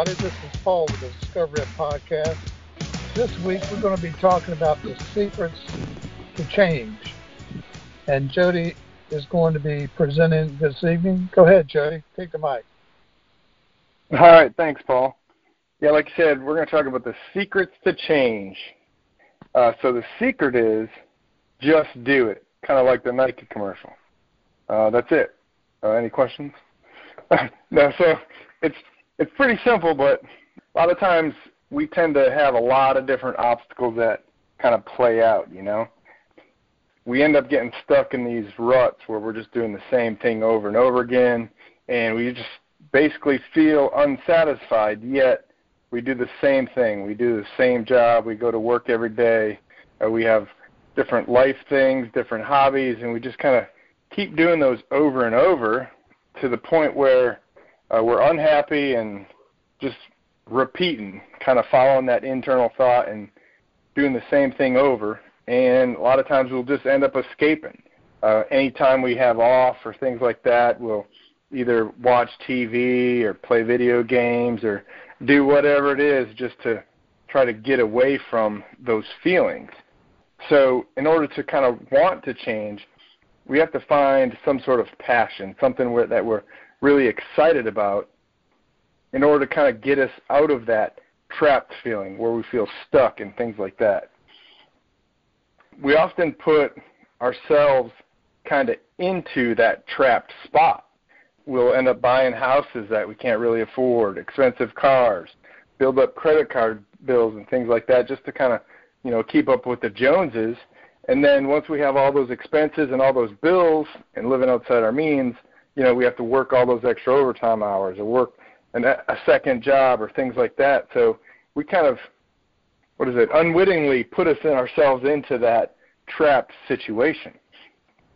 everybody. This is Paul with the Discovery Podcast. This week we're going to be talking about the secrets to change. And Jody is going to be presenting this evening. Go ahead, Jody. Take the mic. All right. Thanks, Paul. Yeah, like you said, we're going to talk about the secrets to change. Uh, so the secret is just do it, kind of like the Nike commercial. Uh, that's it. Uh, any questions? no. So it's it's pretty simple, but a lot of times we tend to have a lot of different obstacles that kind of play out. You know, we end up getting stuck in these ruts where we're just doing the same thing over and over again, and we just basically feel unsatisfied. Yet we do the same thing. We do the same job. We go to work every day. Uh, we have different life things, different hobbies, and we just kind of keep doing those over and over to the point where uh, we're unhappy and just repeating, kind of following that internal thought and doing the same thing over. And a lot of times we'll just end up escaping. Uh, anytime we have off or things like that, we'll either watch TV or play video games or do whatever it is just to try to get away from those feelings. So, in order to kind of want to change, we have to find some sort of passion, something where, that we're really excited about in order to kind of get us out of that trapped feeling where we feel stuck and things like that. We often put ourselves kind of into that trapped spot we'll end up buying houses that we can't really afford, expensive cars, build up credit card bills and things like that just to kind of, you know, keep up with the Joneses. And then once we have all those expenses and all those bills and living outside our means, you know, we have to work all those extra overtime hours or work an, a second job or things like that. So we kind of, what is it, unwittingly put us in ourselves into that trapped situation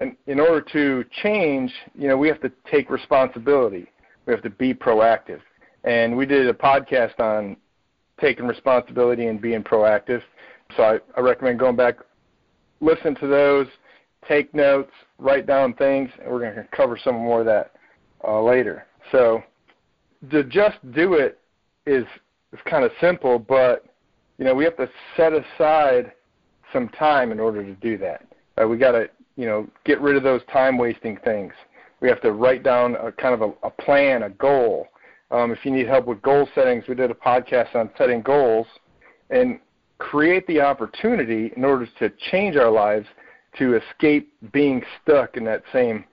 and in order to change, you know, we have to take responsibility. We have to be proactive. And we did a podcast on taking responsibility and being proactive. So I, I recommend going back, listen to those, take notes, write down things, and we're going to cover some more of that uh, later. So to just do it is is kind of simple, but you know we have to set aside some time in order to do that. Uh, we got to you know, get rid of those time wasting things. We have to write down a kind of a, a plan, a goal. Um, if you need help with goal settings, we did a podcast on setting goals and create the opportunity in order to change our lives to escape being stuck in that same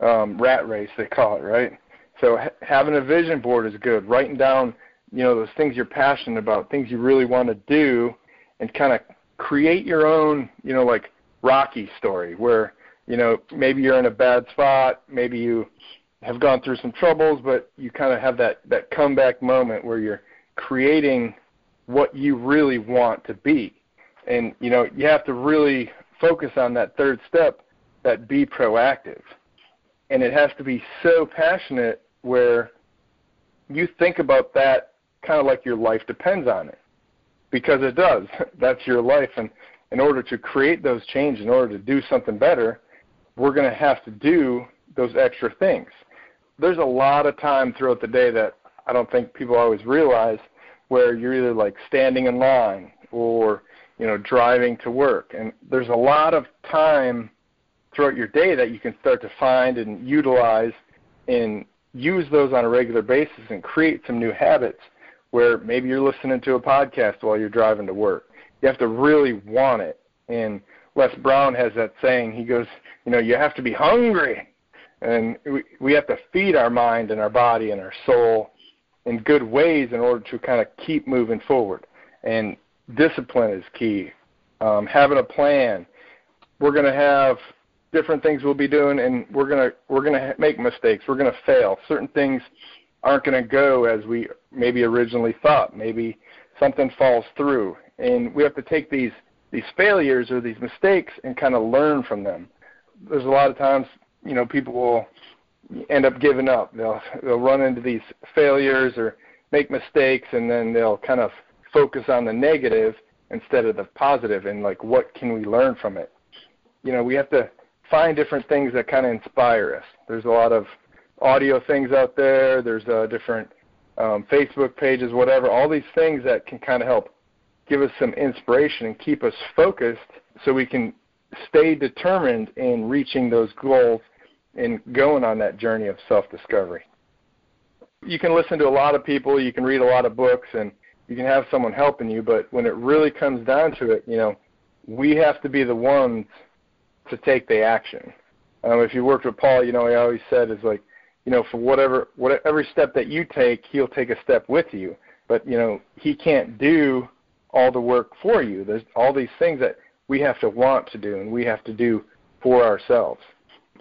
um, rat race they call it, right? So ha- having a vision board is good. Writing down, you know, those things you're passionate about, things you really want to do, and kind of create your own, you know, like Rocky story where you know maybe you're in a bad spot, maybe you have gone through some troubles, but you kind of have that that comeback moment where you're creating what you really want to be. And you know, you have to really focus on that third step, that be proactive. And it has to be so passionate where you think about that kind of like your life depends on it. Because it does. That's your life and in order to create those changes, in order to do something better, we're going to have to do those extra things. There's a lot of time throughout the day that I don't think people always realize where you're either like standing in line or you know driving to work and there's a lot of time throughout your day that you can start to find and utilize and use those on a regular basis and create some new habits where maybe you're listening to a podcast while you're driving to work you have to really want it. And Les Brown has that saying. He goes, you know, you have to be hungry, and we we have to feed our mind and our body and our soul in good ways in order to kind of keep moving forward. And discipline is key. Um, having a plan. We're going to have different things we'll be doing, and we're going to we're going to make mistakes. We're going to fail. Certain things aren't going to go as we maybe originally thought. Maybe something falls through, and we have to take these these failures or these mistakes and kind of learn from them. There's a lot of times, you know, people will end up giving up. They'll they'll run into these failures or make mistakes, and then they'll kind of focus on the negative instead of the positive and like what can we learn from it. You know, we have to find different things that kind of inspire us. There's a lot of audio things out there. There's uh, different um, Facebook pages, whatever, all these things that can kind of help give us some inspiration and keep us focused so we can stay determined in reaching those goals and going on that journey of self discovery. You can listen to a lot of people, you can read a lot of books, and you can have someone helping you, but when it really comes down to it, you know, we have to be the ones to take the action. Um, if you worked with Paul, you know, he always said is like, you know, for whatever, whatever every step that you take, he'll take a step with you. But you know, he can't do all the work for you. There's all these things that we have to want to do and we have to do for ourselves.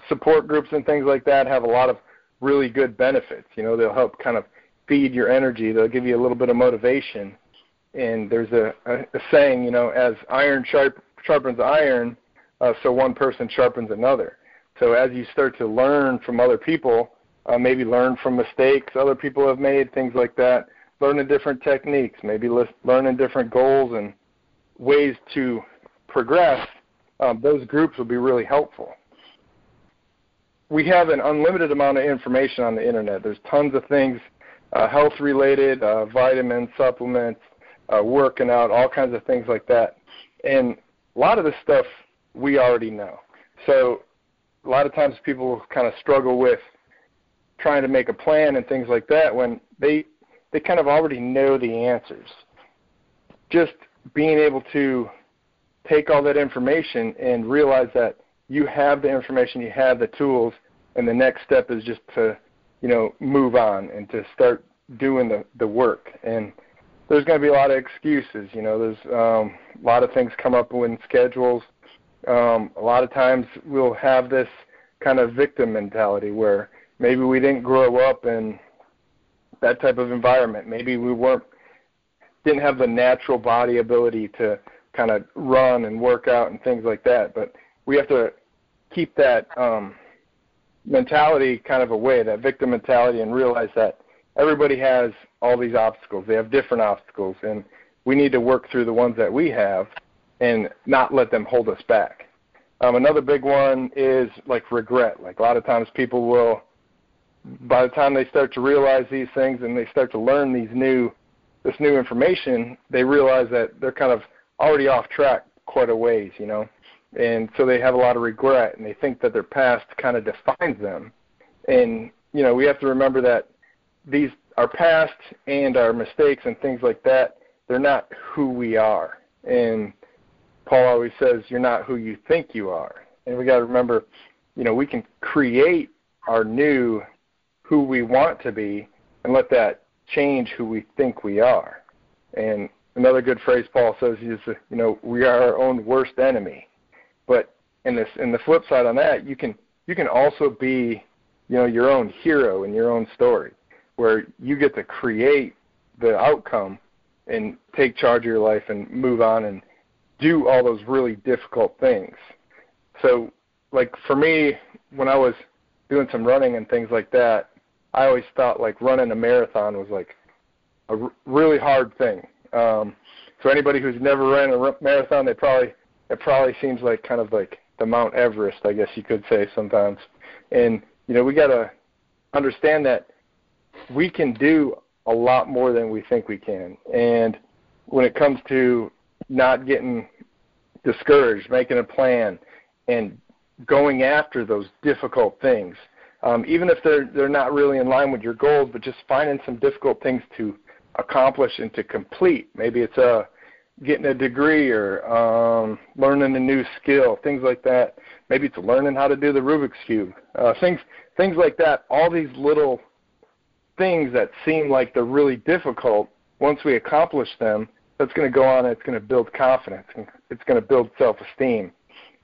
Support groups and things like that have a lot of really good benefits. You know, they'll help kind of feed your energy. They'll give you a little bit of motivation. And there's a, a, a saying, you know, as iron sharp, sharpens iron, uh, so one person sharpens another. So as you start to learn from other people, uh, maybe learn from mistakes other people have made, things like that, learning different techniques, maybe learning different goals and ways to progress, um, those groups will be really helpful. We have an unlimited amount of information on the internet. There's tons of things, uh, health related, uh, vitamins, supplements, uh, working out, all kinds of things like that. And a lot of the stuff we already know. So a lot of times people kind of struggle with trying to make a plan and things like that when they they kind of already know the answers. Just being able to take all that information and realize that you have the information, you have the tools, and the next step is just to, you know, move on and to start doing the the work. And there's going to be a lot of excuses. You know, there's um, a lot of things come up when schedules. Um, a lot of times we'll have this kind of victim mentality where maybe we didn't grow up in that type of environment. Maybe we weren't didn't have the natural body ability to kind of run and work out and things like that. But we have to keep that um, mentality kind of away, that victim mentality, and realize that everybody has all these obstacles. They have different obstacles, and we need to work through the ones that we have and not let them hold us back. Um, another big one is like regret. Like a lot of times people will by the time they start to realize these things and they start to learn these new this new information, they realize that they're kind of already off track quite a ways, you know. And so they have a lot of regret and they think that their past kind of defines them. And you know, we have to remember that these our past and our mistakes and things like that, they're not who we are. And Paul always says you're not who you think you are. And we got to remember, you know, we can create our new who we want to be and let that change who we think we are. And another good phrase Paul says is, you know, we are our own worst enemy. But in this, in the flip side on that, you can you can also be, you know, your own hero in your own story, where you get to create the outcome and take charge of your life and move on and do all those really difficult things. So, like for me, when I was doing some running and things like that, I always thought like running a marathon was like a r- really hard thing. Um, so anybody who's never ran a r- marathon, they probably it probably seems like kind of like the Mount Everest, I guess you could say sometimes. And you know, we got to understand that we can do a lot more than we think we can. And when it comes to not getting discouraged, making a plan, and going after those difficult things, um, even if they're they're not really in line with your goals, but just finding some difficult things to accomplish and to complete. Maybe it's a getting a degree or um, learning a new skill, things like that. Maybe it's learning how to do the Rubik's cube, uh, things things like that. All these little things that seem like they're really difficult. Once we accomplish them, that's going to go on. It's going to build confidence. It's going to build self-esteem.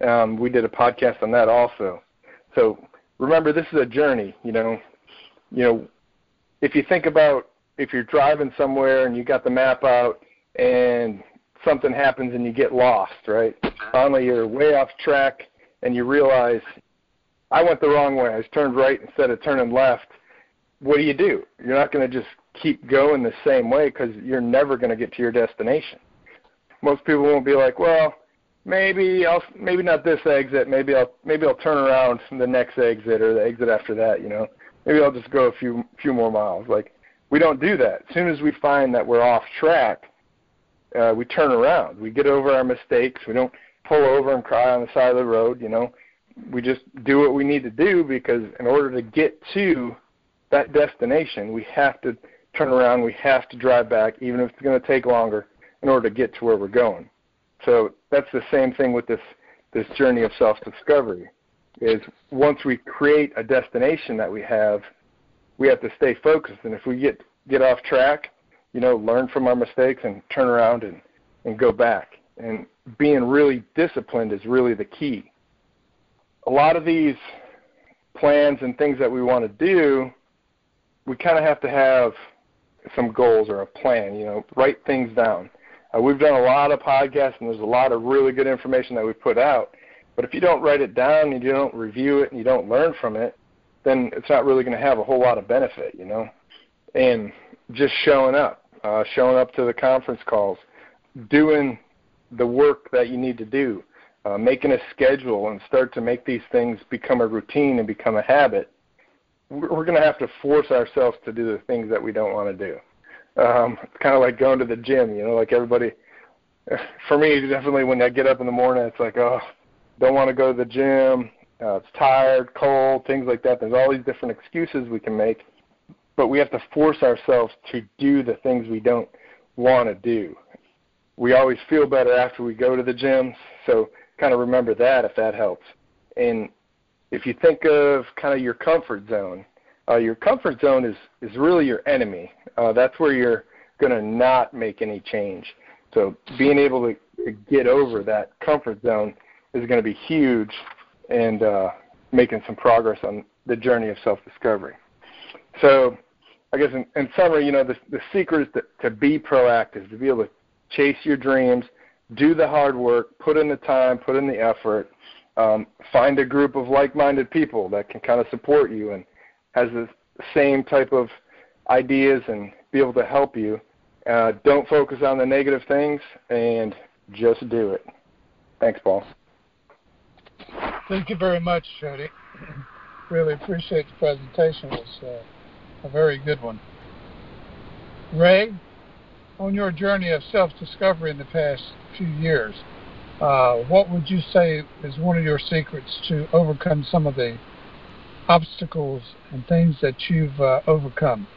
Um, we did a podcast on that also. So remember this is a journey, you know. You know, if you think about if you're driving somewhere and you got the map out and something happens and you get lost, right? Uh-huh. Finally you're way off track and you realize I went the wrong way. I turned right instead of turning left. What do you do? You're not going to just keep going the same way because you're never going to get to your destination. Most people won't be like, well, maybe I'll maybe not this exit. Maybe I'll maybe I'll turn around the next exit or the exit after that. You know, maybe I'll just go a few few more miles. Like we don't do that. As soon as we find that we're off track, uh, we turn around. We get over our mistakes. We don't pull over and cry on the side of the road. You know, we just do what we need to do because in order to get to that destination, we have to turn around. We have to drive back, even if it's going to take longer, in order to get to where we're going. So that's the same thing with this this journey of self-discovery. Is once we create a destination that we have, we have to stay focused. And if we get get off track, you know, learn from our mistakes and turn around and and go back. And being really disciplined is really the key. A lot of these plans and things that we want to do, we kind of have to have some goals or a plan. You know, write things down. Uh, we've done a lot of podcasts, and there's a lot of really good information that we put out. But if you don't write it down and you don't review it and you don't learn from it, then it's not really going to have a whole lot of benefit, you know. And just showing up, uh, showing up to the conference calls, doing the work that you need to do, uh, making a schedule, and start to make these things become a routine and become a habit. We're, going to have to force ourselves to do the things that we don't want to do. Um, it's kind of like going to the gym, you know, like everybody. For me, definitely when I get up in the morning, it's like, oh, don't want to go to the gym. Uh, it's tired, cold, things like that. There's all these different excuses we can make, but we have to force ourselves to do the things we don't want to do. We always feel better after we go to the gym, so kind of remember that if that helps. And if you think of kind of your comfort zone, uh, your comfort zone is is really your enemy. Uh, that's where you're going to not make any change. So being able to, to get over that comfort zone is going to be huge, and uh, making some progress on the journey of self-discovery. So, I guess in, in summary, you know, the the secret is to, to be proactive, to be able to chase your dreams, do the hard work, put in the time, put in the effort, um, find a group of like-minded people that can kind of support you and has the same type of ideas and be able to help you. Uh, don't focus on the negative things and just do it. Thanks, Paul. Thank you very much, Jody. Really appreciate the presentation. It was uh, a very good one. Ray, on your journey of self-discovery in the past few years, uh, what would you say is one of your secrets to overcome some of the obstacles and things that you've uh, overcome?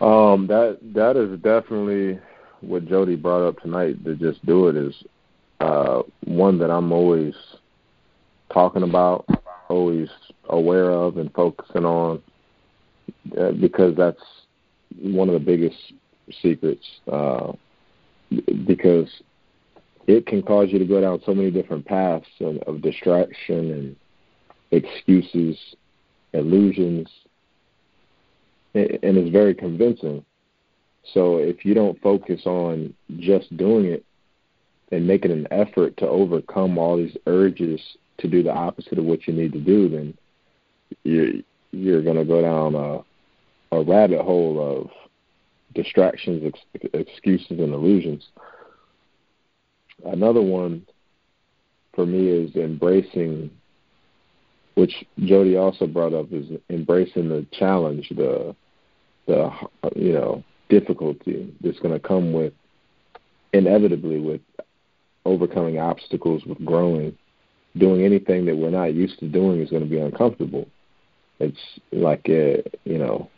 Um, that that is definitely what Jody brought up tonight. To just do it is uh, one that I'm always talking about, always aware of, and focusing on uh, because that's one of the biggest secrets. Uh, because it can cause you to go down so many different paths of, of distraction and excuses, illusions, and it's very convincing. So if you don't focus on just doing it and making an effort to overcome all these urges to do the opposite of what you need to do, then you're you're going to go down a, a rabbit hole of distractions, ex- excuses, and illusions. Another one for me is embracing which Jody also brought up, is embracing the challenge, the the you know difficulty that's going to come with inevitably with overcoming obstacles, with growing. Doing anything that we're not used to doing is going to be uncomfortable. It's like a, you know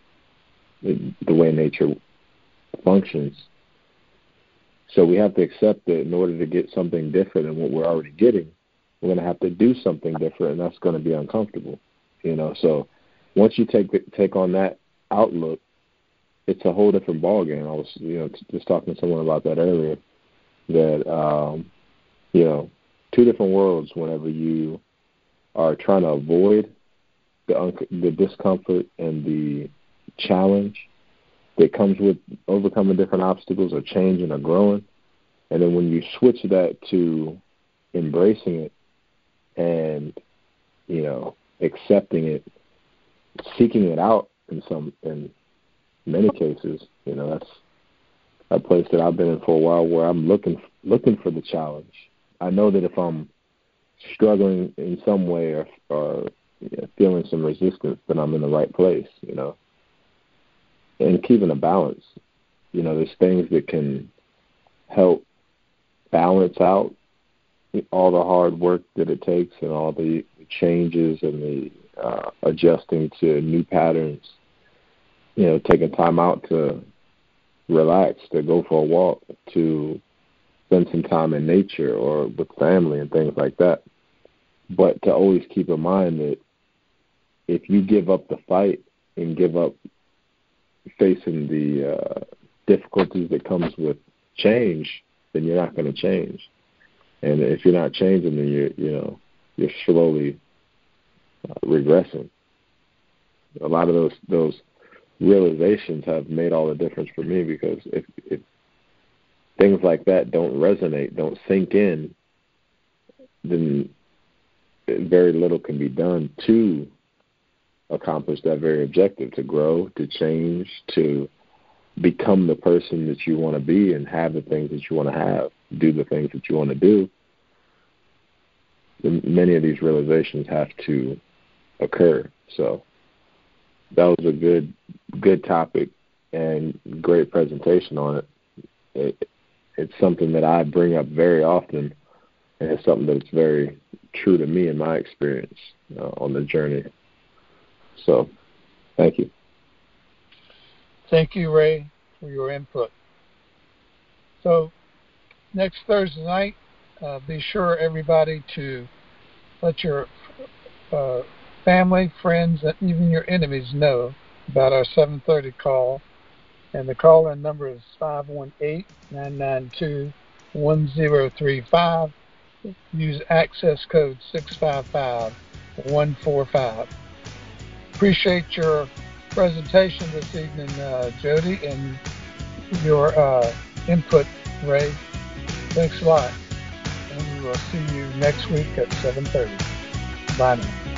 the way nature functions. So we have to accept that in order to get something different than what we're already getting, we're going to have to do something different, and that's going to be uncomfortable. You know, so once you take take on that outlook, it's a whole different ballgame. I was, you know, just talking to someone about that earlier. That um, you know, two different worlds. Whenever you are trying to avoid the un- the discomfort and the challenge that comes with overcoming different obstacles or changing or growing, and then when you switch that to embracing it and you know accepting it, seeking it out in some in many cases. You know that's a place that I've been in for a while where I'm looking looking for the challenge. I know that if I'm struggling in some way or, or you know, feeling some resistance, then I'm in the right place. You know, and keeping a balance. You know, there's things that can help balance out all the hard work that it takes and all the changes and the uh, adjusting to new patterns. You know, taking time out to relax, to go for a walk, to spend some time in nature or with family and things like that. But to always keep in mind that if you give up the fight and give up facing the uh, difficulties that comes with change, then you're not going to change. And if you're not changing, then you're you know you're slowly uh, regressing. A lot of those those realizations have made all the difference for me because if, if things like that don't resonate, don't sink in, then very little can be done to accomplish that very objective to grow, to change, to become the person that you want to be and have the things that you want to have, do the things that you want to do. Many of these realizations have to occur. So that was a good good topic and great presentation on it. it. It's something that I bring up very often, and it's something that's very true to me in my experience uh, on the journey. So, thank you. Thank you, Ray, for your input. So, next Thursday night, uh, be sure everybody to let your uh, family, friends, and even your enemies know about our 7:30 call. And the call-in number is 518-992-1035. Use access code 655145. Appreciate your presentation this evening, uh, Jody, and your uh, input, Ray. Thanks a lot. And we will see you next week at 7.30. Bye now.